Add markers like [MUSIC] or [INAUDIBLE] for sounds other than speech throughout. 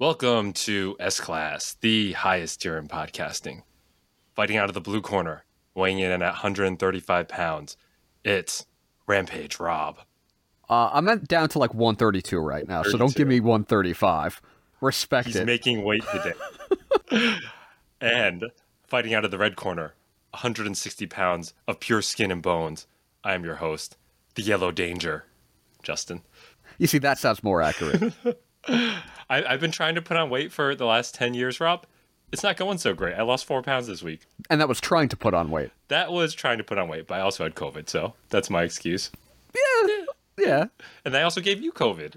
Welcome to S Class, the highest tier in podcasting. Fighting out of the blue corner, weighing in at 135 pounds, it's Rampage Rob. Uh, I'm at down to like 132 right now, so don't give me 135. Respect He's it. making weight today. [LAUGHS] and fighting out of the red corner, 160 pounds of pure skin and bones. I am your host, the Yellow Danger, Justin. you see, that sounds more accurate. [LAUGHS] [LAUGHS] I, I've been trying to put on weight for the last 10 years, Rob. It's not going so great. I lost four pounds this week. and that was trying to put on weight. That was trying to put on weight, but I also had COVID, so that's my excuse. Yeah. Yeah. And I also gave you COVID.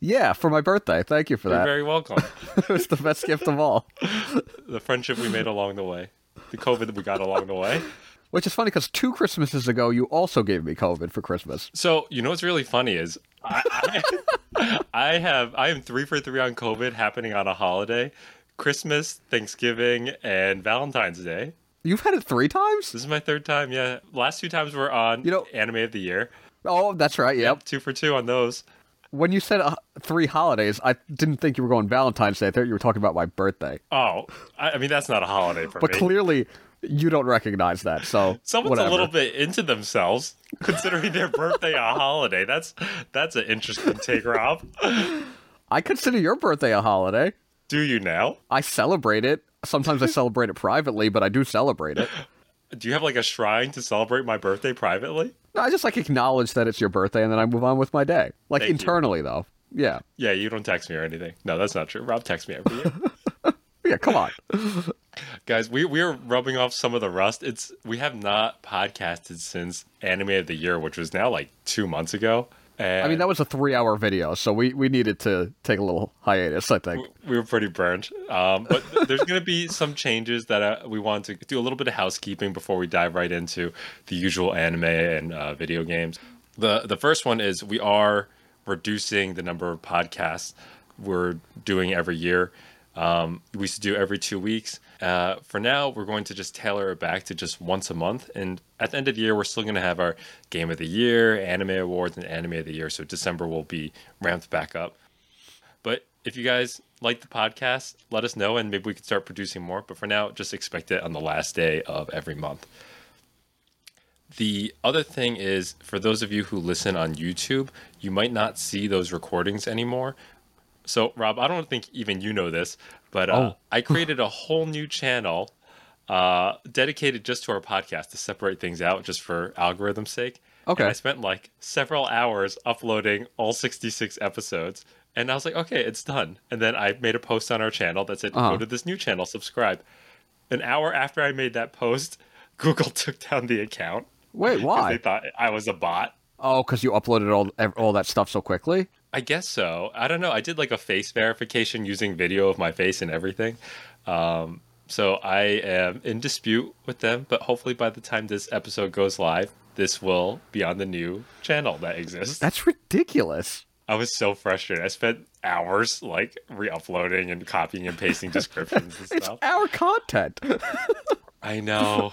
Yeah, for my birthday. Thank you for You're that. very welcome. [LAUGHS] it was the best gift of all. [LAUGHS] the friendship we made along the way, the COVID that we got along the way. Which is funny because two Christmases ago, you also gave me COVID for Christmas. So you know what's really funny is I, I, [LAUGHS] I have I am three for three on COVID happening on a holiday, Christmas, Thanksgiving, and Valentine's Day. You've had it three times? This is my third time. Yeah, last two times were on You know- anime of the year. Oh, that's right. Yep. Two for two on those. When you said uh, three holidays, I didn't think you were going Valentine's Day. I thought you were talking about my birthday. Oh, I, I mean that's not a holiday for But me. But clearly, you don't recognize that. So Someone's whatever. a little bit into themselves, considering their birthday a holiday. That's that's an interesting take, Rob. I consider your birthday a holiday. Do you now? I celebrate it. Sometimes I celebrate it privately, but I do celebrate it. [LAUGHS] Do you have like a shrine to celebrate my birthday privately? No, I just like acknowledge that it's your birthday and then I move on with my day. Like Thank you. internally, though. Yeah. Yeah, you don't text me or anything. No, that's not true. Rob texts me every year. [LAUGHS] Yeah, come on. [LAUGHS] Guys, we we are rubbing off some of the rust. It's we have not podcasted since Anime of the Year, which was now like two months ago. And I mean, that was a three hour video, so we, we needed to take a little hiatus, I think. we were pretty burned. Um, but [LAUGHS] there's going to be some changes that uh, we want to do a little bit of housekeeping before we dive right into the usual anime and uh, video games. The the first one is we are reducing the number of podcasts we're doing every year. Um, we used to do every two weeks. Uh, for now, we're going to just tailor it back to just once a month. And at the end of the year, we're still going to have our Game of the Year, Anime Awards, and Anime of the Year. So December will be ramped back up. But if you guys like the podcast, let us know and maybe we can start producing more. But for now, just expect it on the last day of every month. The other thing is for those of you who listen on YouTube, you might not see those recordings anymore. So, Rob, I don't think even you know this, but uh, Oh. I created a whole new channel uh, dedicated just to our podcast to separate things out just for algorithm's sake. Okay. And I spent like several hours uploading all 66 episodes. And I was like, okay, it's done. And then I made a post on our channel that said, Uh-huh. go to this new channel, subscribe. An hour after I made that post, [LAUGHS] Google took down the account Wait, [LAUGHS] because they thought I was a bot. Oh, because you uploaded all all that stuff so quickly? I guess so. I don't know. I did like a face verification using video of my face and everything. Um, so I am in dispute with them, but hopefully by the time this episode goes live, this will be on the new channel that exists. That's ridiculous. I was so frustrated. I spent hours like re-uploading and copying and pasting descriptions and [LAUGHS] It's stuff. our content. [LAUGHS] I know.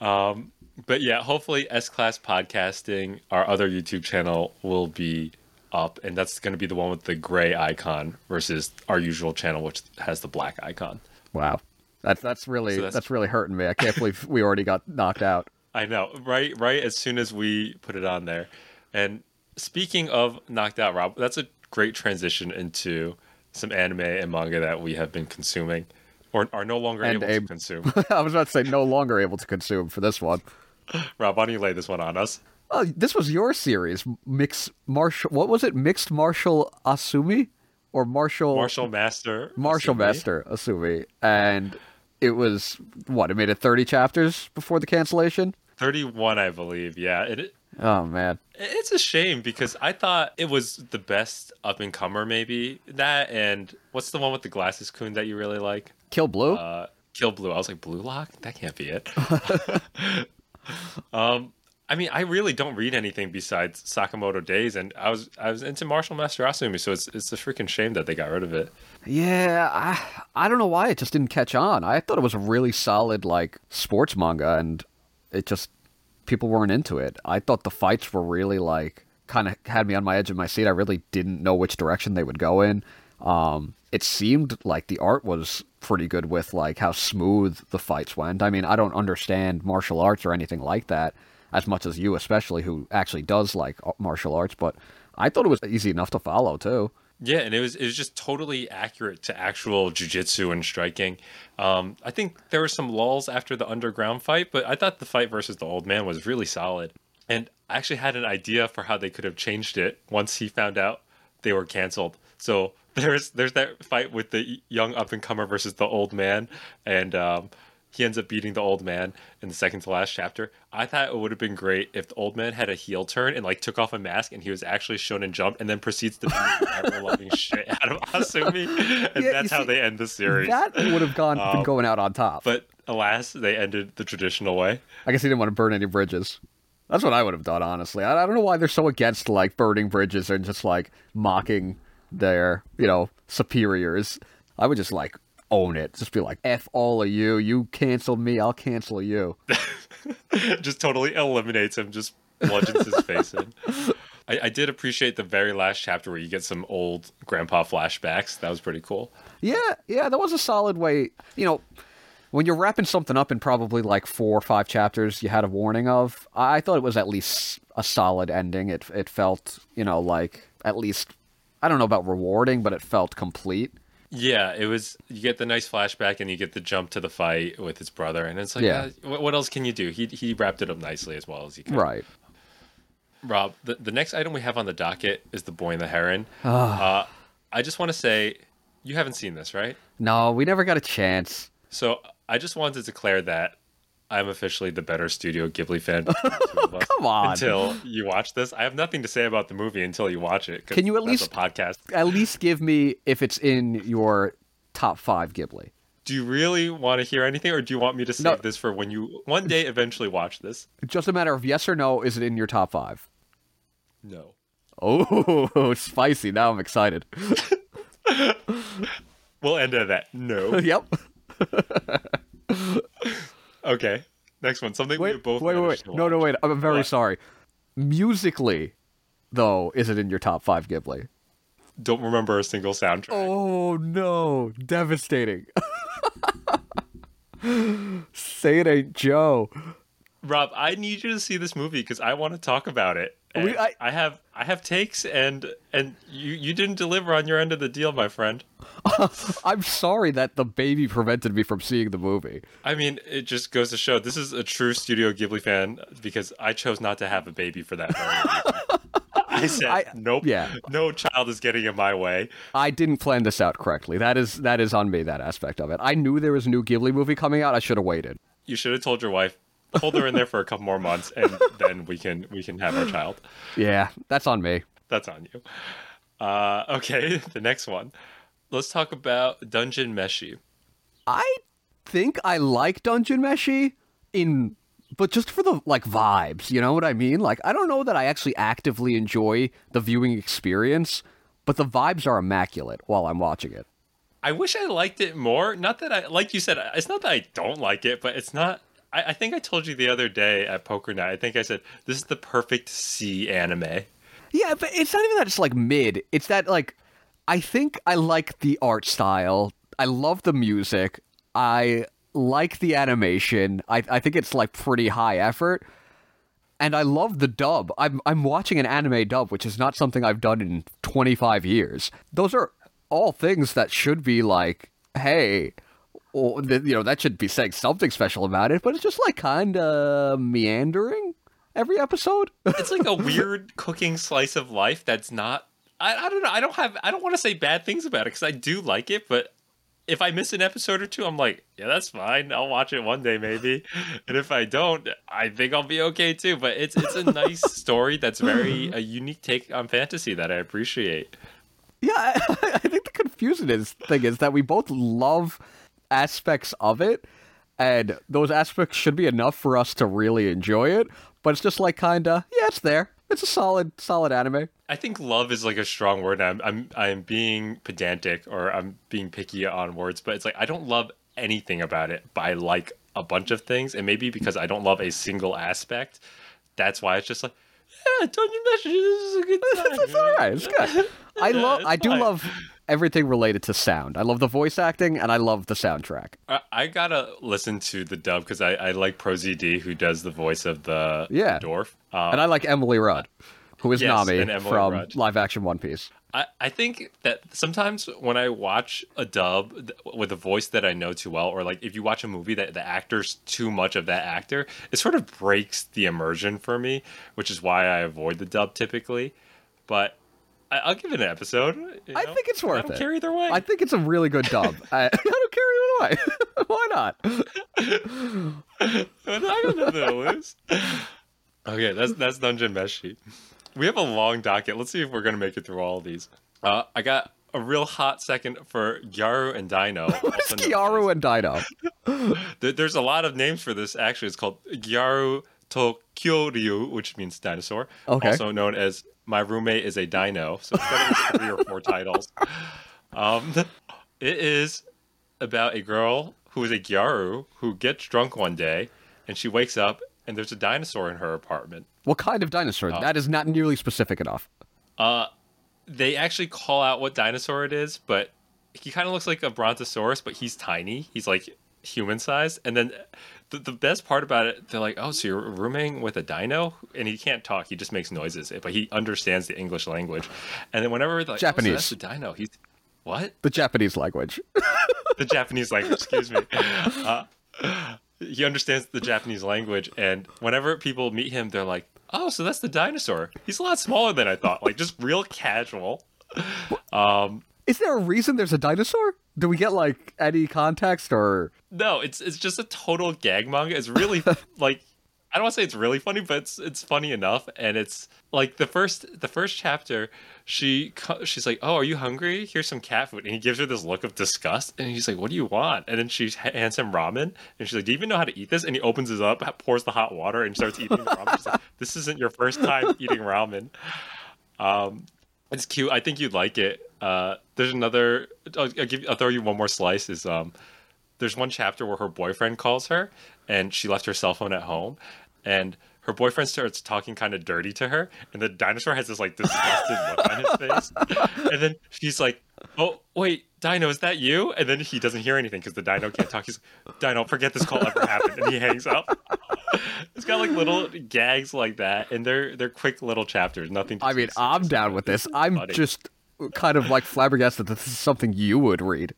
um, but yeah, hopefully S Class Podcasting, our other YouTube channel, will be up, and that's going to be the one with the gray icon versus our usual channel, which has the black icon. wow. That's that's really So that's... that's- really hurting me. I can't believe we already got knocked out. [LAUGHS] I know, right? Right as soon as we put it on there. And speaking of knocked out, Rob, that's a great transition into some anime and manga that we have been consuming, or are no longer And able to consume. [LAUGHS] I was about to say no longer able to consume for this one. [LAUGHS] Rob, why don't you lay this one on us? Oh, this was your series, mixed martial. What was it? Mixed martial asumi, or martial Martial Master. martial Asumi. master asumi, and it was what? It made it thirty chapters before the cancellation. 31, I believe. Yeah. It, Oh man, It's a shame because I thought it was the best up and comer, maybe that and what's the one with the glasses coon that you really like? Kill Blue. Uh, Kill Blue. I was like, Blue Lock? That can't be it. [LAUGHS] [LAUGHS] um, I mean, I really don't read anything besides Sakamoto Days, and I was I was into Martial Master Asumi, so it's it's a freaking shame that they got rid of it. Yeah, I I don't know why it just didn't catch on. I thought it was a really solid like sports manga, and it just people weren't into it. I thought the fights were really like kind of had me on my edge of my seat. I really didn't know which direction they would go in. Um, it seemed like the art was pretty good with like how smooth the fights went. I mean, I don't understand martial arts or anything like that as much as you, especially who actually does like martial arts, but I thought it was easy enough to follow too. Yeah, and it was it was just totally accurate to actual jujitsu and striking. Um, I think there were some lulls after the underground fight, but I thought the fight versus the old man was really solid. And I actually had an idea for how they could have changed it once he found out they were canceled. So [LAUGHS] there's there's that fight with the young up and comer versus the old man, and um, he ends up beating the old man in the second to last chapter. I thought it would have been great if the old man had a heel turn and like took off a mask and he was actually shown and jumped and then proceeds to beat the ever loving [LAUGHS] shit out of Asumi, and yeah, that's how they end the series. That would have gone um, been going out on top. But alas, they ended the traditional way. I guess he didn't want to burn any bridges. That's what I would have done, honestly. I, I don't know why they're so against like burning bridges and just like mocking their, you know, superiors. I would just like own it. Just be like, F all of you. You canceled me, I'll cancel you. [LAUGHS] just totally eliminates him, just bludgeons his face in. [LAUGHS] I, I, did appreciate the very last chapter where you get some old grandpa flashbacks. That was pretty cool. Yeah, yeah, that was a solid way. You know, when you're wrapping something up in probably like four or five chapters you had a warning of, I thought it was at least a solid ending. It it felt, you know, like at least I don't know about rewarding, but it felt complete. Yeah, it was. You get the nice flashback, and you get the jump to the fight with his brother, and it's like, yeah. Uh, what else can you do? He he wrapped it up nicely as well as he could. Right. Rob, the, the next item we have on the docket is the boy and the heron. uh, I just want to say, you haven't seen this, right? No, we never got a chance. So I just wanted to declare that I'm officially the better Studio Ghibli fan. [LAUGHS] Come on. Until you watch this, I have nothing to say about the movie until you watch it. Can you at least podcast? At least give me if it's in your top five Ghibli. Do you really want to hear anything, or do you want me to save no. this for when you one day eventually watch this? Just a matter of yes or no. Is it in your top five? No. Oh, [LAUGHS] spicy! Now I'm excited. [LAUGHS] we'll end at that. No. yep. Okay. Next one. Something wait, we both. Wait, wait, wait. No, no, wait. I'm very what? sorry. Musically, though, is it in your top five Ghibli? Don't remember a single soundtrack. Oh no! Devastating. [LAUGHS] Say it ain't Joe. Rob, I need you to see this movie because I want to talk about it. We, I, I, have I have takes and and you you didn't deliver on your end of the deal, my friend. [LAUGHS] I'm sorry that the baby prevented me from seeing the movie. I mean, it just goes to show this is a true Studio Ghibli fan because I chose not to have a baby for that. [LAUGHS] I said, I, nope. Yeah. No child is getting in my way. I didn't plan this out correctly. That is that is on me. That aspect of it. I knew there was a new Ghibli movie coming out. I should have waited. You should have told your wife hold her in there for a couple more months, and then we can we can have our child. Yeah, that's on me. That's on you. Uh, okay, [LAUGHS] the next one. Let's talk about Dungeon Meshi. I think I like Dungeon Meshi in but just for the like vibes, you know what I mean? Like I don't know that I actually actively enjoy the viewing experience, but the vibes are immaculate while I'm watching it. I wish I liked it more. Not that I like you said, it's not that I don't like it, but it's not I, I think I told you the other day at poker night. I think I said this is the perfect C anime. Yeah, but it's not even that it's like mid. It's that like I think I like the art style. I love the music. I like the animation. I I think it's like pretty high effort. And I love the dub. I'm I'm watching an anime dub, which is not something I've done in 25 years. Those are all things that should be like, hey, or you know that should be saying something special about it, but it's just like kind of meandering every episode. [LAUGHS] it's like a weird cooking slice of life that's not. I, I don't know. I don't have. I don't want to say bad things about it because I do like it, but if I miss an episode or two, I'm like, yeah, that's fine. I'll watch it one day maybe, [LAUGHS] and if I don't, I think I'll be okay too. But it's it's a nice [LAUGHS] story that's very a unique take on fantasy that I appreciate. Yeah, I, I think the confusing is thing is that we both love aspects of it, and those aspects should be enough for us to really enjoy it. But it's just like kinda, yeah, it's there. It's a solid, solid anime. I think love is like a strong word. I'm, I'm, I'm being pedantic or I'm being picky on words, but it's like I don't love anything about it, but I like a bunch of things, and maybe because I don't love a single aspect, that's why it's just like, yeah, Meshi, this is a good [LAUGHS] time. it's all right. It's good. I [LAUGHS] love. I do love everything related to sound. I love the voice acting and I love the soundtrack. I, I gotta listen to the dub because I, I like ProZD who does the voice of the Yeah. dwarf. Um, And I like Emily Rudd, who is Yes, Nami from Rudd. live action One Piece. I, I think that sometimes when I watch a dub with a voice that I know too well, or like if you watch a movie that the actor's too much of that actor, it sort of breaks the immersion for me, which is why I avoid the dub typically. But I, I'll give it an episode. you I think it's worth I don't it. care either way. I think it's a really good dub. [LAUGHS] I, [LAUGHS] I don't care either way. [LAUGHS] Why not? I got nothing to lose. Okay, that's that's Dungeon Meshi. We have a long docket. Let's see if we're gonna make it through all of these. Uh, I got a real hot second for Gyaru and Dino. What is Gyaru and Dino? There- There's a lot of names for this. Actually, it's called Gyaru to Kyoryu, which means dinosaur. Okay. Also known as My Roommate is a Dino. So it's got at least three or four titles. Um, it is about a girl who is a Gyaru who gets drunk one day, and she wakes up and there's a dinosaur in her apartment. What kind of dinosaur? Oh. that is not nearly specific enough. Uh, they actually call out what dinosaur it is, but he kind of looks like a brontosaurus, but he's tiny. He's like human sized. And then the, the best part about it, they're like, oh, so you're rooming with a dino? And he can't talk. He just makes noises, but he understands the English language. And then whenever like, Japanese. Oh, so that's the dino. He's what? The Japanese language. [LAUGHS] the Japanese language. Excuse me. Uh, he understands the Japanese language, and whenever people meet him, they're like, "Oh, so that's the dinosaur. He's a lot smaller than I thought. Like just real casual." Um, Is there a reason there's a dinosaur? Do we get like any context or no, it's it's just a total gag manga. It's really [LAUGHS] like. I don't want to say it's really funny, but it's it's funny enough, and it's like the first the first chapter. She she's like, "Oh, are you hungry? Here's some cat food," and he gives her this look of disgust, and he's like, "What do you want?" And then she hands him ramen, and she's like, "Do you even know how to eat this?" And he opens it up, pours the hot water, and starts eating the ramen. She's like, [LAUGHS] "This isn't your first time eating ramen." Um, it's cute. I think you'd like it. Uh, there's another. I'll, I'll give. I'll throw you one more slice. Is um, there's one chapter where her boyfriend calls her, and she left her cell phone at home, and her boyfriend starts talking kind of dirty to her, and the dinosaur has this like disgusted look on his face, [LAUGHS] and then she's like, "Oh wait, Dino, is that you?" And then he doesn't hear anything because the Dino can't talk. He's like, "Dino, forget this call ever happened," and he hangs up. [LAUGHS] it's got like little gags like that, and they're they're quick little chapters. Nothing. I mean, I'm down with this. I'm funny. just kind of like flabbergasted that this is something you would read.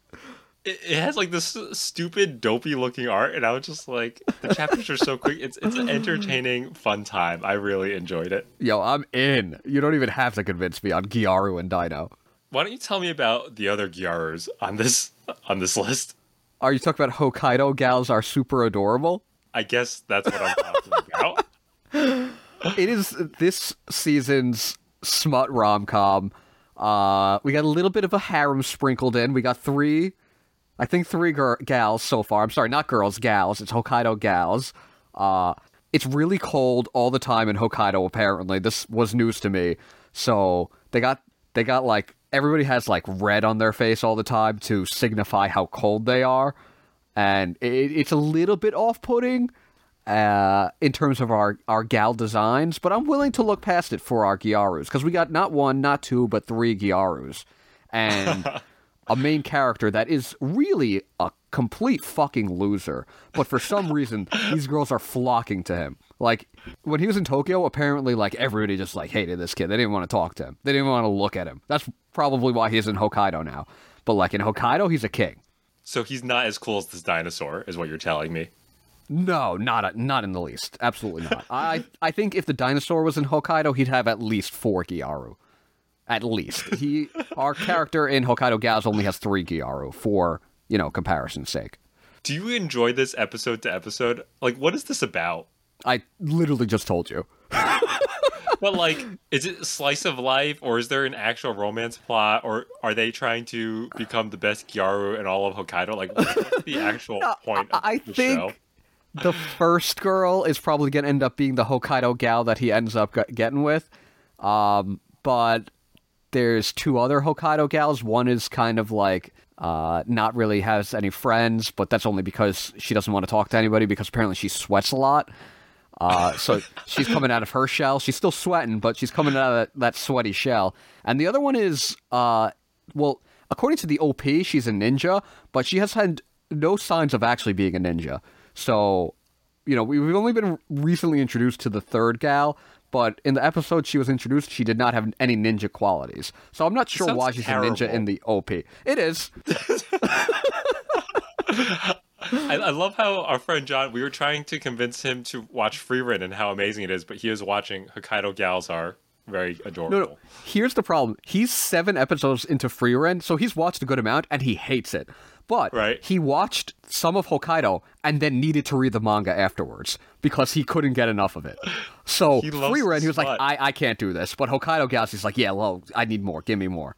it, it has like this stupid dopey looking art and i was just like the chapters are so quick it's it's an entertaining fun time i really enjoyed it Yo, I'm in. You don't even have to convince me on Gyaru and Dino. why don't you tell me about the other gyarus on this on this list Are you talking about Hokkaido gals are super adorable? i guess that's what i'm talking about [LAUGHS] it is this season's smut rom com. Uh, we got a little bit of a harem sprinkled in. We got three, I think three gir- gals so far. I'm sorry, not girls, gals. It's Hokkaido gals. Uh, it's really cold all the time in Hokkaido. Apparently, this was news to me. So they got they got like everybody has like red on their face all the time to signify how cold they are, and it, it's a little bit off-putting uh, in terms of our, our gal designs, but I'm willing to look past it for our Gyarus because we got not one, not two, but three Gyarus, and [LAUGHS] a main character that is really a complete fucking loser. But for some reason, these girls are flocking to him. Like when he was in Tokyo, apparently, like everybody just like hated this kid. They didn't want to talk to him. They didn't want to look at him. That's probably why he's in Hokkaido now. But like in Hokkaido, he's a king. so he's not as cool as this dinosaur is what you're telling me No, not not in the least. Absolutely not. I I think if the dinosaur was in Hokkaido, he'd have at least four Gyaru. At least he our character in Hokkaido Gals only has three Gyaru for you know comparison's sake. do you enjoy this episode to episode like what is this about I literally just told you. [LAUGHS] but like is it slice of life or is there an actual romance plot or are they trying to become the best gyaru in all of hokkaido like what's the actual point of I, I the think show the first girl is probably going to end up being the Hokkaido gal that he ends up getting with. Um, but there's two other Hokkaido gals. One is kind of like uh, not really has any friends, but that's only because she doesn't want to talk to anybody because apparently she sweats a lot. Uh, so [LAUGHS] she's coming out of her shell. She's still sweating, but she's coming out of that, that sweaty shell. And the other one is, uh, well, according to the OP, she's a ninja, but she has had no signs of actually being a ninja. So, you know, we- we've only been recently introduced to the third gal, but in the episode she was introduced, she did not have any ninja qualities. So I'm not sure why she's a ninja in the OP. It is. [LAUGHS] I, I love how our friend John, we were trying to convince him to watch Frieren and how amazing it is, but he is watching Hokkaido Gals are very adorable. No, no. Here's the problem. He's seven episodes into Frieren, so he's watched a good amount and he hates it. But Right. he watched some of Hokkaido and then needed to read the manga afterwards because he couldn't get enough of it. So [LAUGHS] He Frieren, he was like. I, I can't do this. But Hokkaido Gals, he's like, yeah, well, I need more. Give me more.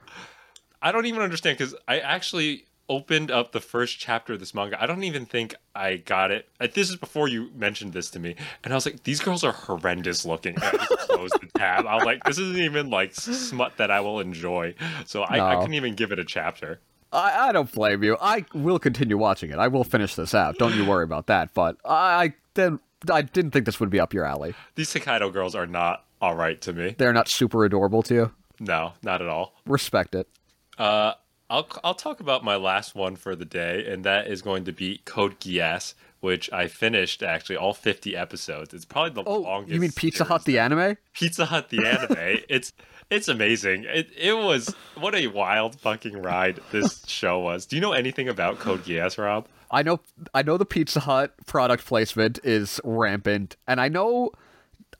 I don't even understand because I actually opened up the first chapter of this manga. I don't even think I got it. This is before you mentioned this to me, and I was like, "These girls are horrendous looking." And I just closed the tab. I was like, "This isn't even like smut that I will enjoy." So I, I couldn't even give it a chapter. I, I don't blame you. I will continue watching it. I will finish this out. Don't you worry about that. But I, I then I didn't think this would be up your alley. These Hokkaido girls are not all right to me. They're not super adorable to you. No, not at all. Respect it. Uh, I'll I'll talk about my last one for the day, and that is going to be Code Geass, which I finished actually all fifty episodes. It's probably the Oh, longest. you mean Pizza Hut the anime? Pizza Hut the anime. [LAUGHS] it's it's amazing. It it was what a wild fucking ride this [LAUGHS] show was. Do you know anything about Code Geass, Rob? I know I know the Pizza Hut product placement is rampant, and I know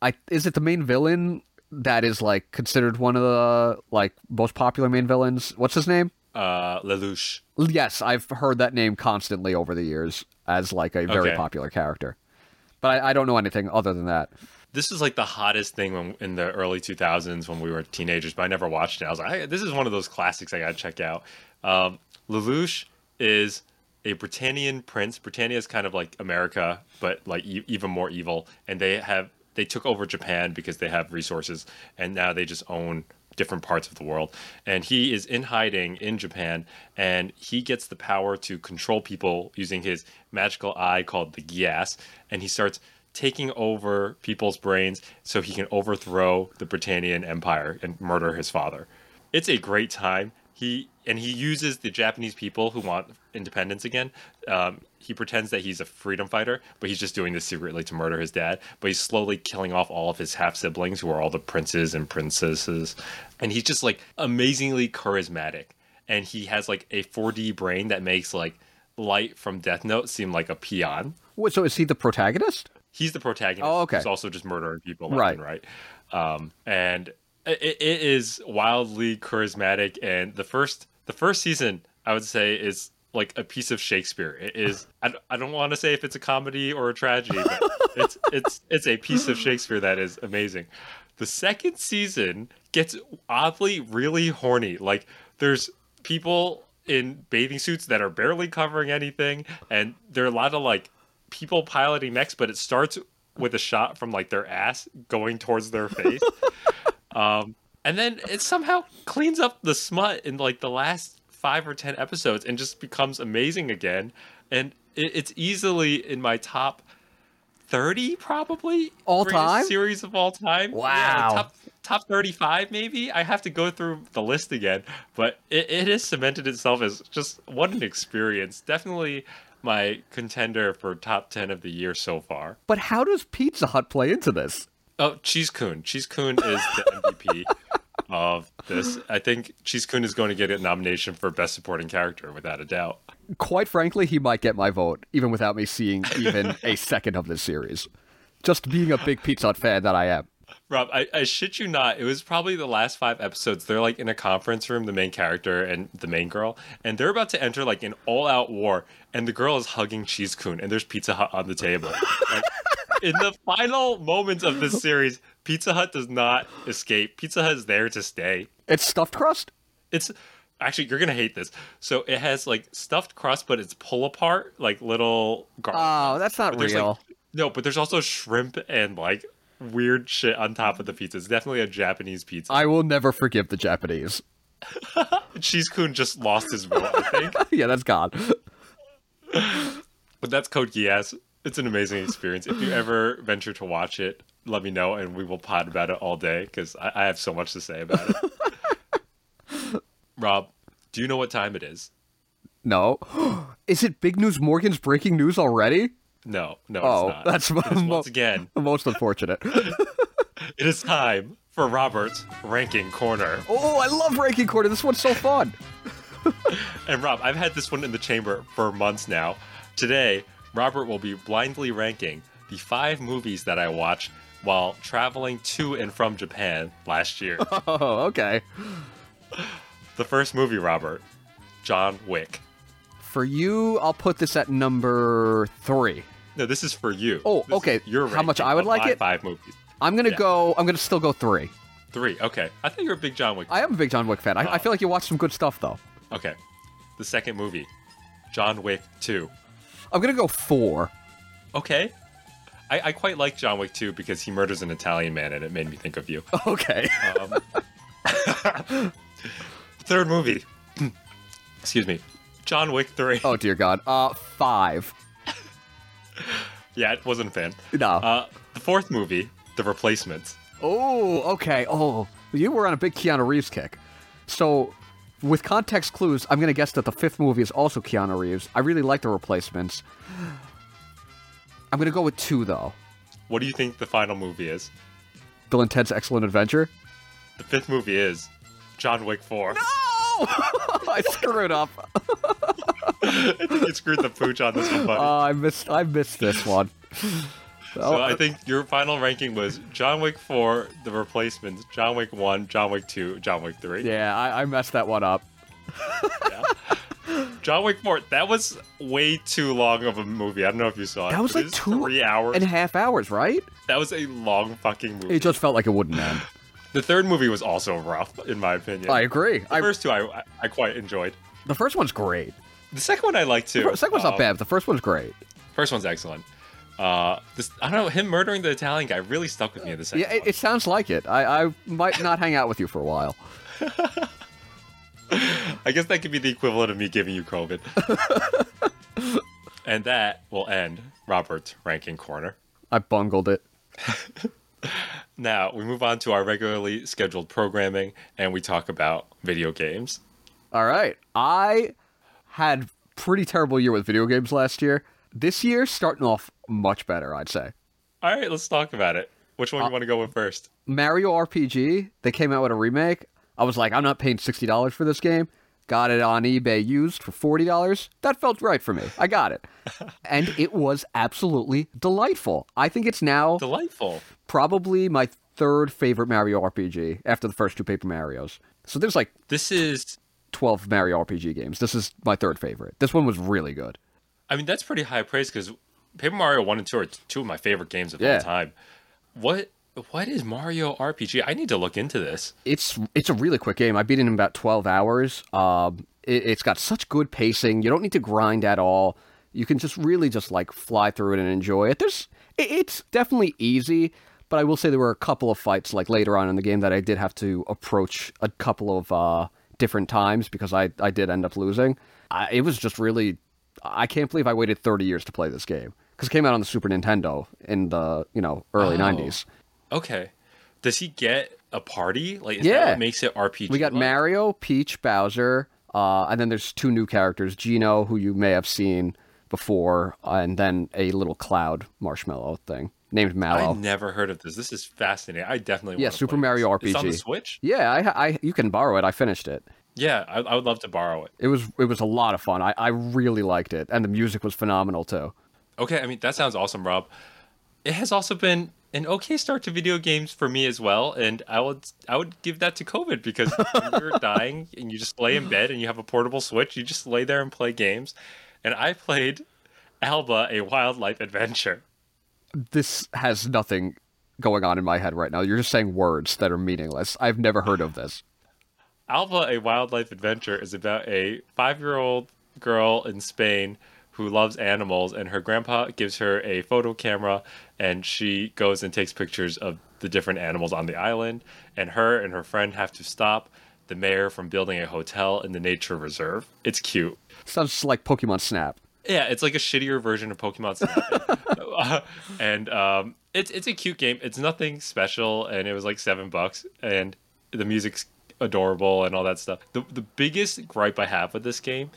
I is it the main villain that is like considered one of the like most popular main villains? What's his name? Uh, Lelouch. Yes, I've heard that name constantly over the years as like a very Okay. popular character, but I, I don't know anything other than that. This is like the hottest thing when, in the early 2000s when we were teenagers, but I never watched it. I was like, "Hey, this is one of those classics I got to check out. Um, Lelouch is a Britannian prince. Britannia is kind of like America, but like e- even more evil. And they have they took over Japan because they have resources, and now they just own different parts of the world. And he is in hiding in Japan, and he gets the power to control people using his magical eye called the Geass, and he starts taking over people's brains so he can overthrow the Britannian Empire and murder his father. It's a great time. He and he uses the Japanese people who want independence again. Um, he pretends that he's a freedom fighter, but he's just doing this secretly to murder his dad. But he's slowly killing off all of his half siblings, who are all the princes and princesses. And he's just like amazingly charismatic. And he has like a 4D brain that makes like Light from Death Note seem like a peon so is he the protagonist? He's the protagonist. Oh, okay. He's also just murdering people left Right. and right. Um, and it, it is wildly charismatic. And the first the first season, I would say, is like a piece of Shakespeare. It is. I, I don't want to say if it's a comedy or a tragedy, but [LAUGHS] it's it's it's a piece of Shakespeare that is amazing. The second season gets oddly really horny. Like there's people in bathing suits that are barely covering anything, and there are a lot of like people piloting mechs, but it starts with a shot from like their ass going towards their face. [LAUGHS] um, and then it somehow cleans up the smut in like the last five or ten episodes and just becomes amazing again. And it, it's easily in my top thirty, probably All time? series of all time. Yeah, Wow. top top thirty-five, maybe. I have to go through the list again, but it, it has cemented itself as just what an experience. Definitely my contender for top ten of the year so far. But how does Pizza Hut play into this? Oh, Cheese Kun. Cheese Kun is the MVP [LAUGHS] of this. I think Cheese Kun is going to get a nomination for Best Supporting Character without a doubt. Quite frankly, he might get my vote, even without me seeing even a second of this series. Just being a big Pizza Hut fan that I am. Rob, I, I shit you not. It was probably the last five episodes. They're like in a conference room, the main character and the main girl, and they're about to enter like an all-out war. And the girl is hugging Cheese Kun, and there's Pizza Hut on the table. Like, in the final moments of this series, Pizza Hut does not escape. Pizza Hut is there to stay. It's stuffed crust? It's actually you're gonna hate this. So it has like stuffed crust, but it's pull apart, like little garlic. Oh, that's not real. Like, no, but there's also shrimp and like weird shit on top of the pizza. It's definitely a Japanese pizza. I will never forgive the Japanese. [LAUGHS] Cheese Kun just lost his vote, I think. [LAUGHS] yeah, that's gone. but that's Code Geass. It's an amazing experience. If you ever venture to watch it, let me know and we will pod about it all day because I, I have so much to say about it. [LAUGHS] Rob, Do you know what time it is? No. [GASPS] Is it Big News Morgan's breaking news already? No, no, Oh, it's not. that's It is once again. [LAUGHS] Most unfortunate. [LAUGHS] It is time for Robert's ranking corner. oh, I love ranking corner. This one's so fun. [LAUGHS] And Rob, I've had this one in the chamber for months now. Today, Robert will be blindly ranking the five movies that I watched while traveling to and from Japan last year. Oh, okay. the first movie, Robert, John Wick. For you, I'll put this at number three. No, this is for you. Oh, This is okay. Your How much I would like it? Five movies. I'm gonna Yeah. go. I'm gonna still go three. Three. Okay. I thought you were a big John Wick. I am a big John Wick fan. I, I feel like you watched some good stuff though. Okay. The second movie, John Wick 2. I'm gonna go four. Okay. I, I quite like John Wick 2 because he murders an Italian man and it made me think of you. [LAUGHS] Okay. Um, [LAUGHS] third movie. [CLEARS THROAT] Excuse me. John Wick 3. oh dear God. Uh, five. [LAUGHS] Yeah, it wasn't a fan. No. Uh, the fourth movie, The Replacements. Oh, okay. Oh, you were on a big Keanu Reeves kick. So, with context clues, I'm going to guess that the fifth movie is also Keanu Reeves. I really like the replacements. I'm going to go with two, though. What do you think the final movie is? Bill and Ted's Excellent Adventure. The fifth movie is John Wick 4. Oh! [LAUGHS] I screwed up. [LAUGHS] [LAUGHS] I think you screwed the pooch on this one, buddy. Oh, I missed. I missed this one. so I think your final ranking was John Wick 4, The Replacements, John Wick 1, John Wick 2, John Wick 3. yeah, I, I messed that one up. John Wick 4, that was way too long of a movie. I don't know if you saw it. That was like two three hours. and a half hours, right? That was a long fucking movie. It just felt like it wouldn't end. The third movie was also rough, in my opinion. I agree. The I, first two I- I quite enjoyed. the first one's great. The second one I like too. The second one's not Um, bad. But the first one's great. First one's excellent. Uh, this I don't know. Him murdering the Italian guy really stuck with me in the second Yeah, it, it sounds like it. I, I might [LAUGHS] not hang out with you for a while. I guess that could be the equivalent of me giving you COVID. [LAUGHS] and that will end Robert's ranking corner. I bungled it. [LAUGHS] Now we move on to our regularly scheduled programming, and we talk about video games. All right. I had pretty terrible year with video games last year. This year starting off much better, I'd say. All right, let's talk about it. Which Uh, one you want to go with first? Mario RPG, they came out with a remake. I was like, I'm not paying $60 for this game. Got it on eBay used for $40. That felt right for me. I got it. [LAUGHS] and it was absolutely delightful. I think it's now Delightful. probably my third favorite Mario RPG after the first two Paper Marios. So there's like This is 12 Mario RPG games. This is my third favorite. This one was really good. I mean, that's pretty high praise because Paper Mario One and Two are two of my favorite games of Yeah. all time. What what is Mario RPG? I need to look into this. It's it's a really quick game. I beat it in about 12 hours. Um, it, it's got such good pacing. You don't need to grind at all. You can just really just like fly through it and enjoy it. There's it, it's definitely easy, but I will say there were a couple of fights like later on in the game that I did have to approach a couple of uh, different times because I I did end up losing. I, it was just really I can't believe I waited 30 years to play this game because it came out on the Super Nintendo in the you know early Oh. 90s. Okay, does he get a party? Like, Yeah. makes it RPG? We got like? Mario, Peach, Bowser, uh, and then there's two new characters: Geno, who you may have seen before, and then a little cloud marshmallow thing named Mallow. I Mallow. never heard of this. This is fascinating. I definitely Yeah, Super play Mario this. It's on the RPG. Switch. yeah, I, I, you can borrow it. I finished it. Yeah, I, I would love to borrow it. It was, it was a lot of fun. I, I really liked it, and the music was phenomenal too. Okay, I mean that sounds awesome, Rob. It has also been an okay start to video games for me as well, and I would I would give that to COVID because [LAUGHS] when you're dying and you just lay in bed and you have a portable Switch, you just lay there and play games. And I played Alba: A Wildlife Adventure. This has nothing going on in my head right now. You're just saying words that are meaningless. I've never heard of this. Alba: A Wildlife Adventure is about a five-year-old girl in Spain who loves animals, and her grandpa gives her a photo camera, and she goes and takes pictures of the different animals on the island. And her and her friend have to stop the mayor from building a hotel in the nature reserve. It's cute. Sounds like Pokemon Snap. Yeah, it's like a shittier version of Pokemon Snap. [LAUGHS] And um, it's it's a cute game. It's nothing special, and it was like seven bucks. And the music's adorable and all that stuff. The the biggest gripe I have with this game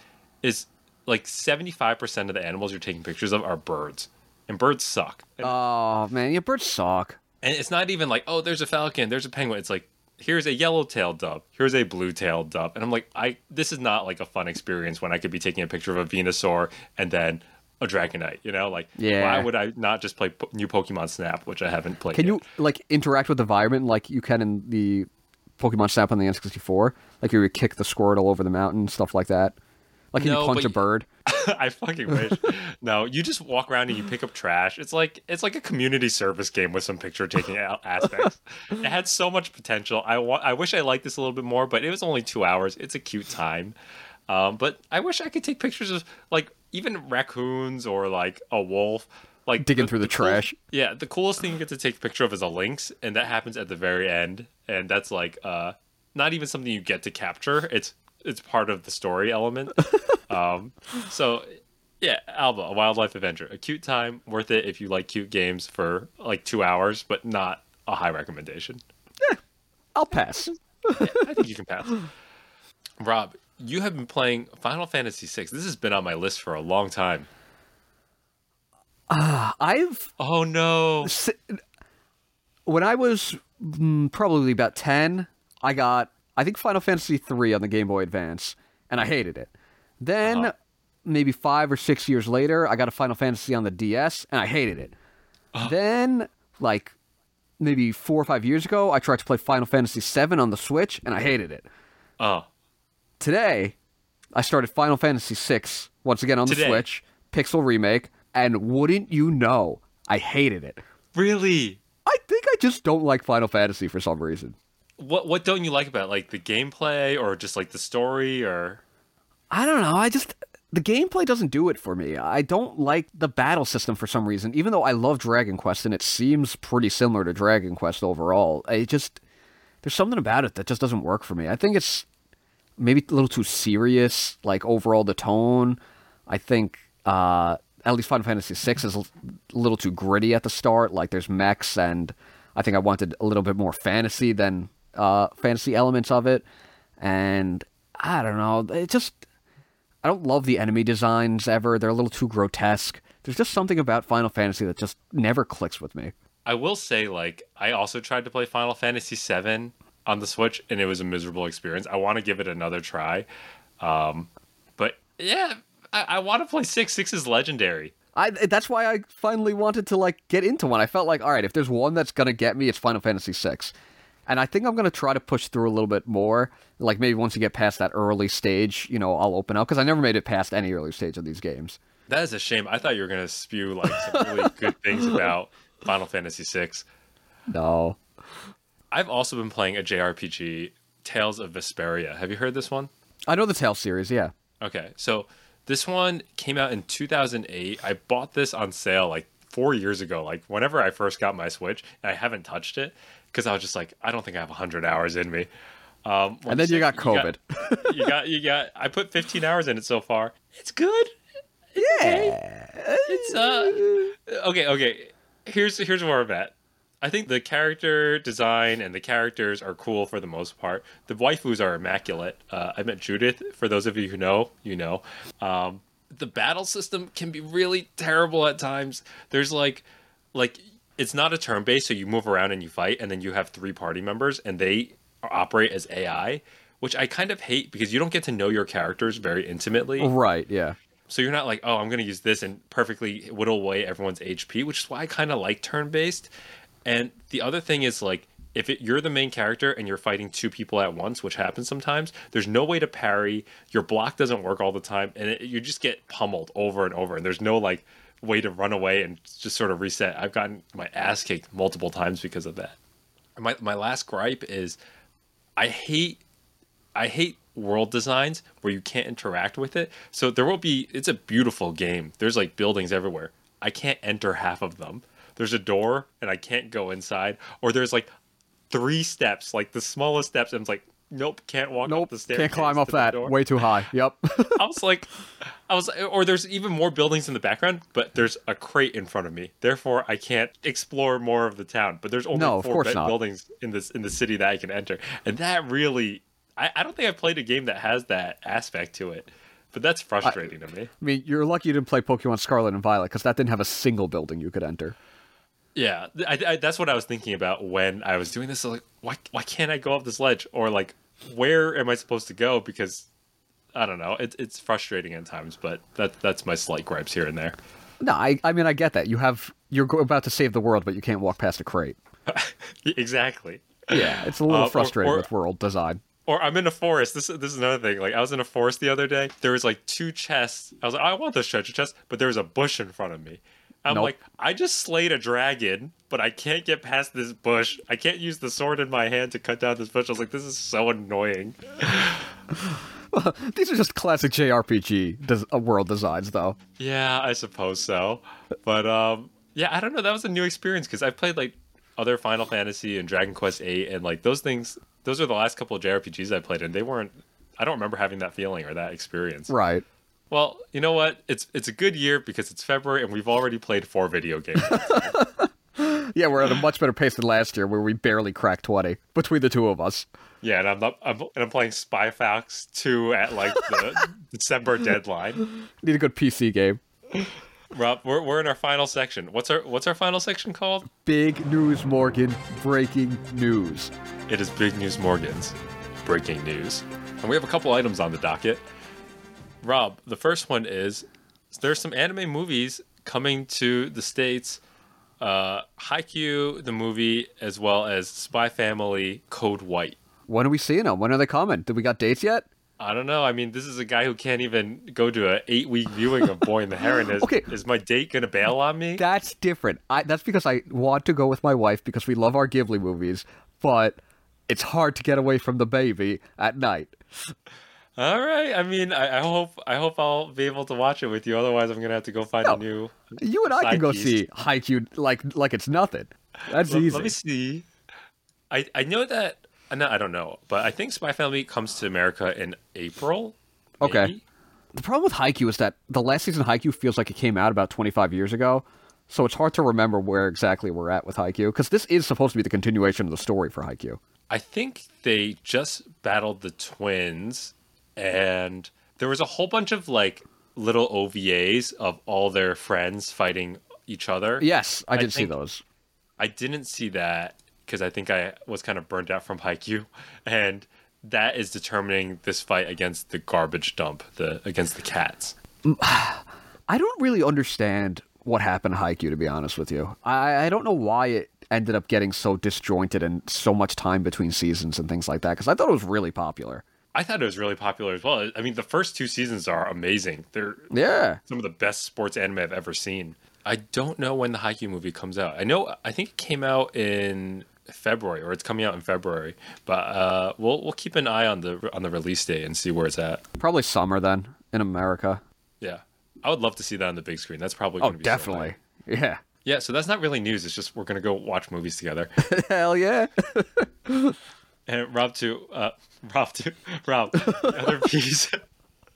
is like 75% of the animals you're taking pictures of are birds. And birds suck. And, Oh man, your birds suck. and it's not even like, oh, there's a falcon, there's a penguin. It's like here's a yellow-tailed dove, here's a blue-tailed dove. And I'm like, I this is not like a fun experience when I could be taking a picture of a Venusaur and then a Dragonite, you know? Like Yeah. why would I not just play po- new Pokemon Snap, which I haven't played Can yet? you like interact with the environment like you can in the Pokemon Snap on the N64? Like you would kick the Squirtle over the mountain, stuff like that. Like can No, you punch a bird? [LAUGHS] I fucking wish. no, you just walk around and you pick up trash. It's like it's like a community service game with some picture taking [LAUGHS] aspects. it had so much potential. I wa- I wish I liked this a little bit more, but it was only two hours. It's a cute time. Um, but I wish I could take pictures of like even raccoons or like a wolf. Like Digging through the cool- trash. yeah, the coolest thing you get to take a picture of is a lynx, and that happens at the very end, and that's like uh, not even something you get to capture. It's it's part of the story element. [LAUGHS] um, so yeah, Alba, a wildlife adventure, a cute time, worth it if you like cute games for like two hours, but not a high recommendation. I'll pass. [LAUGHS] I think you can pass. Rob, you have been playing Final Fantasy VI. This has been on my list for a long time. I've Oh no! when I was mm, probably about 10, I got I think Final Fantasy 3 on the Game Boy Advance and I hated it. Then Uh-huh. maybe 5 or 6 years later, I got a Final Fantasy on the DS and I hated it. Uh-huh. Then like maybe 4 or 5 years ago, I tried to play Final Fantasy 7 on the Switch and I hated it. Oh, Today, I started Final Fantasy 6 once again on the Switch, Pixel remake, and wouldn't you know, I hated it. really? I think I just don't like Final Fantasy for some reason. What what don't you like about it? like the gameplay or just like the story or I don't know. I just the gameplay doesn't do it for me. I don't like the battle system for some reason. Even though I love Dragon Quest and it seems pretty similar to Dragon Quest overall, I just there's something about it that just doesn't work for me. I think it's maybe a little too serious. Like overall, the tone. I think uh, at least Final Fantasy VI is a little too gritty at the start. Like there's mechs, and I think I wanted a little bit more fantasy than uh, fantasy elements of it. And I don't know. It just I don't love the enemy designs ever. They're a little too grotesque. There's just something about Final Fantasy that just never clicks with me. I will say, like, I also tried to play Final Fantasy VII on the Switch, and it was a miserable experience. I want to give it another try, um, but yeah, I, I want to play six. Six is legendary. I that's why I finally wanted to like get into one. I felt like, all right, if there's one that's gonna get me, it's Final Fantasy VI, and I think I'm gonna try to push through a little bit more. Like maybe once you get past that early stage, you know, I'll open up because I never made it past any early stage of these games. That is a shame. I thought you were gonna spew like some really [LAUGHS] good things about Final Fantasy VI. No, I've also been playing a JRPG, Tales of Vesperia. Have you heard this one? I know the Tale series. Yeah, Okay, so this one came out in 2008. I bought this on sale like four years ago, like whenever I first got my Switch, and I haven't touched it because I was just like, I don't think I have 100 hours in me. Um, and then you got COVID. [LAUGHS] You got, you got, I put 15 hours in it so far. It's good. yeah, It's uh, okay, okay. Here's here's where I'm at. I think the character design and the characters are cool for the most part. The waifus are immaculate. Uh, I met Judith. For those of you who know, you know. Um, the battle system can be really terrible at times. There's like, like it's not a turn based, so you move around and you fight, and then you have three party members, and they operate as AI, which I kind of hate because you don't get to know your characters very intimately. right. Yeah, So you're not like, oh, I'm going to use this and perfectly whittle away everyone's HP, which is why I kind of like turn based. And the other thing is like, if it, you're the main character and you're fighting two people at once, which happens sometimes, there's no way to parry. Your block doesn't work all the time, and it, you just get pummeled over and over. And there's no like way to run away and just sort of reset. I've gotten my ass kicked multiple times because of that. My my last gripe is, I hate I hate world designs where you can't interact with it. So there will be it's a beautiful game. There's like buildings everywhere. I can't enter half of them. There's a door and I can't go inside or there's like three steps, like the smallest steps and it's like nope, can't walk nope, up the stairs. can't climb up that. Way too high. [LAUGHS] Yep. I was like, I was, or there's even more buildings in the background, but there's a crate in front of me. Therefore, I can't explore more of the town. But there's only No, four buildings in this in the city that I can enter, and that really I, I don't think I've played a game that has that aspect to it. But that's frustrating to me. I mean, you're lucky you didn't play Pokemon Scarlet and Violet because that didn't have a single building you could enter. Yeah, I, I, that's what I was thinking about when I was doing this. Like, why why can't I go up this ledge? Or like, where am I supposed to go? Because I don't know. It's it's frustrating at times, but that that's my slight gripes here and there. No, I I mean I get that. You have you're about to save the world, but you can't walk past a crate. [LAUGHS] exactly. Yeah, it's a little Uh, or- frustrating or- with world design. Or I'm in a forest. This this is another thing. Like I was in a forest the other day. There was like two chests. I was like, I want this treasure chest, but there was a bush in front of me. I'm Nope. like, I just slayed a dragon, but I can't get past this bush. I can't use the sword in my hand to cut down this bush. I was like, this is so annoying. [LAUGHS] These are just classic JRPG des- uh, world designs, though. Yeah, I suppose so. But um, yeah, I don't know. That was a new experience because I've played like other Final Fantasy and Dragon Quest Eight, and like those things. Those are the last couple of JRPGs I played, and they weren't. I don't remember having that feeling or that experience. Right. Well, you know what? It's it's a good year because it's February and we've already played four video games. [LAUGHS] Yeah, we're at a much better pace than last year, where we barely cracked twenty between the two of us. yeah, and I'm not, I'm and I'm playing Spy Fox two at like the [LAUGHS] December deadline. Need a good PC game. Rob, we're we're in our final section. What's our what's our final section called? Big news, Morgan. Breaking news. It is Big News Morgan's breaking news, and we have a couple items on the docket. Rob, the first one is there's some anime movies coming to the states. Uh, Haikyuu, the movie, as well as Spy Family, Code White. When are we seeing them? When are they coming? Did we got dates yet? I don't know. I mean, this is a guy who can't even go to an eight week viewing of Boy and the Heron. Is, Okay. is my date gonna bail on me? That's different. I, that's because I want to go with my wife because we love our Ghibli movies, but it's hard to get away from the baby at night. All right. I mean, I, I hope I hope I'll be able to watch it with you. Otherwise, I'm gonna have to go find No. a new. You and I can go piece. see Haikyuu like like it's nothing. That's Let, easy. let me see. I I know that. uh, No, I don't know, but I think Spy Family comes to America in April. Okay. The problem with Haikyuu is that the last season of Haikyuu feels like it came out about 25 years ago, so it's hard to remember where exactly we're at with Haikyuu because this is supposed to be the continuation of the story for Haikyuu. I think they just battled the twins, and there was a whole bunch of like little OVAs of all their friends fighting each other. Yes, I I did see those. I didn't see that because I think I was kind of burnt out from [LAUGHS] Haikyuu, and that is determining this fight against the garbage dump, the against the cats. [SIGHS] I don't really understand what happened to Haikyuu, to be honest with you. I, I don't know why it ended up getting so disjointed and so much time between seasons and things like that, because I thought it was really popular. I thought it was really popular as well. I mean, the first two seasons are amazing. They're Yeah. some of the best sports anime I've ever seen. I don't know when the Haikyuu movie comes out. I know I think it came out in February or it's coming out in February, but uh, we'll we'll keep an eye on the on the release date and see where it's at. Probably summer then in America. Yeah, I would love to see that on the big screen. That's probably Oh, be so definitely. yeah. Yeah, so that's not really news. It's just we're gonna go watch movies together. [LAUGHS] Hell yeah. [LAUGHS] and Rob too, uh, [LAUGHS] Rob too, [LAUGHS] Rob. The other piece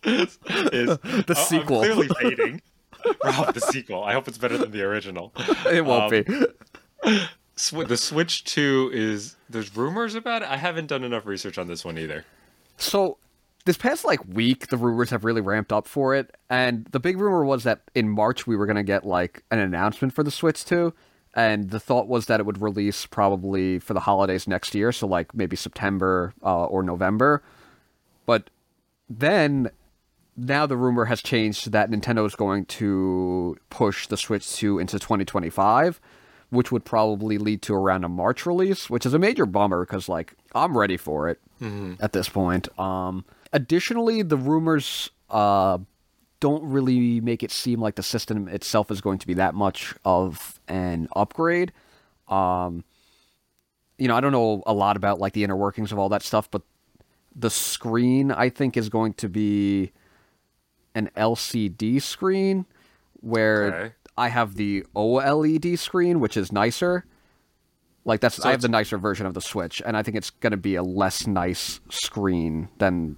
is, [LAUGHS] is The oh, I'm sequel. clearly fading. Rob, the sequel. I hope it's better than the original. it won't Um, be. Sw- the Switch Two is there's rumors about it. I haven't done enough research on this one either. So this past like week, the rumors have really ramped up for it, and the big rumor was that in March we were gonna get like an announcement for the Switch 2, and the thought was that it would release probably for the holidays next year, so like maybe September uh, or November. But then now the rumor has changed that Nintendo is going to push the Switch 2 into 2025, which would probably lead to around a March release, which is a major bummer because like I'm ready for it at this point. Um, additionally, the rumors uh, don't really make it seem like the system itself is going to be that much of an upgrade. Um, you know, I don't know a lot about like the inner workings of all that stuff, but the screen I think is going to be an LCD screen where Okay. I have the OLED screen, which is nicer. Like that's I have the nicer version of the Switch, and I think it's going to be a less nice screen than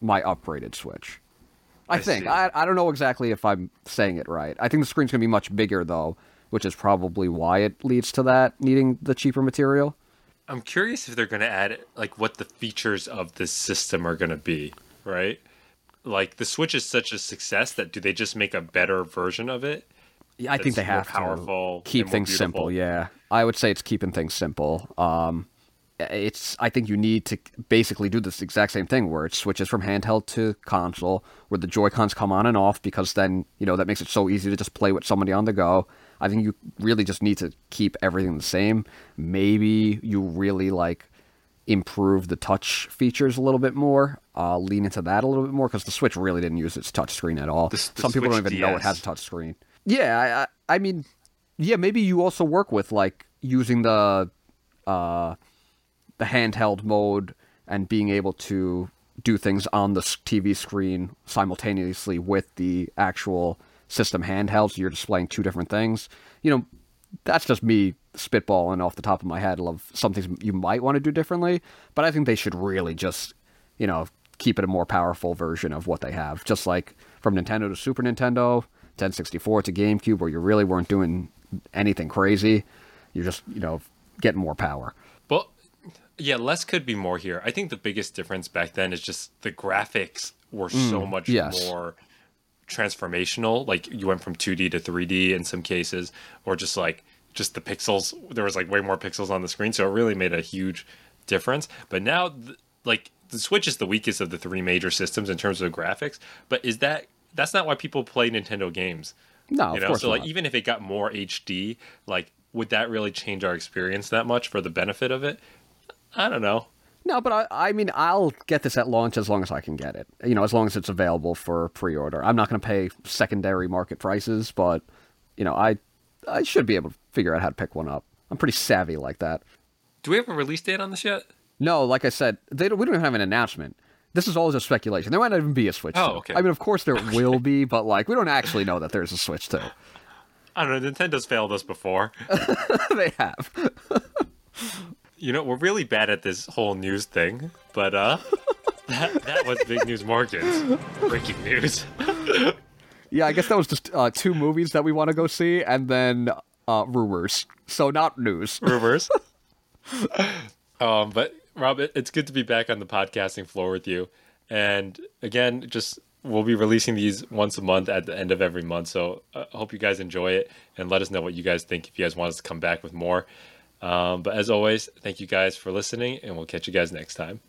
my upgraded Switch. I, I think see. I I don't know exactly if I'm saying it right. I think the screen's going to be much bigger though, which is probably why it leads to that needing the cheaper material. I'm curious if they're going to add like what the features of this system are going to be, right? Like the Switch is such a success that do they just make a better version of it? Yeah, I think they have powerful to keep things simple. Yeah, I would say it's keeping things simple. Um, it's I think you need to basically do this exact same thing where it switches from handheld to console, where the Joy Cons come on and off because then you know that makes it so easy to just play with somebody on the go. I think you really just need to keep everything the same. Maybe you really like improve the touch features a little bit more, uh, lean into that a little bit more because the Switch really didn't use its touch screen at all. The- the Some people don't Switch even know it has a touch screen. Yeah, I, I, I mean, yeah, maybe you also work with like using the uh, the handheld mode and being able to do things on the TV screen simultaneously with the actual system handheld. So you're displaying two different things. You know, that's just me spitballing off the top of my head of some things you might want to do differently. But I think they should really just, you know, keep it a more powerful version of what they have. Just like from Nintendo to Super Nintendo, N64 to GameCube, where you really weren't doing anything crazy. You're just, you know, getting more power. Yeah, less could be more here. I think the biggest difference back then is just the graphics were so much Mm, yes. more transformational. Like you went from 2D to 3D in some cases, or just like just the pixels. There was like way more pixels on the screen, so it really made a huge difference. But now, th- like the Switch is the weakest of the three major systems in terms of graphics. But is that that's not why people play Nintendo games? No, you of know, course so like not. even if it got more HD, like would that really change our experience that much for the benefit of it? I don't know. No, but I, I mean, I'll get this at launch as long as I can get it. You know, as long as it's available for pre-order. I'm not going to pay secondary market prices, but you know, I, I should be able to figure out how to pick one up. I'm pretty savvy like that. Do we have a release date on this yet? No, like I said, they don't, we don't even have an announcement. This is all just speculation. There might not even be a Switch. Oh, 2. okay. I mean, of course there [LAUGHS] will be, but like we don't actually know that there's a Switch 2. I don't know. Nintendo's failed us before. [LAUGHS] they have. [LAUGHS] You know, we're really bad at this whole news thing, but uh, [LAUGHS] that that was big news, Morgan's breaking news. [LAUGHS] Yeah, I guess that was just uh, two movies that we want to go see, and then uh, rumors. So not news. [LAUGHS] Rumors. um, but Rob, it's good to be back on the podcasting floor with you. And again, just we'll be releasing these once a month at the end of every month. So I hope you guys enjoy it and let us know what you guys think if you guys want us to come back with more. Um, but as always, thank you guys for listening, and we'll catch you guys next time.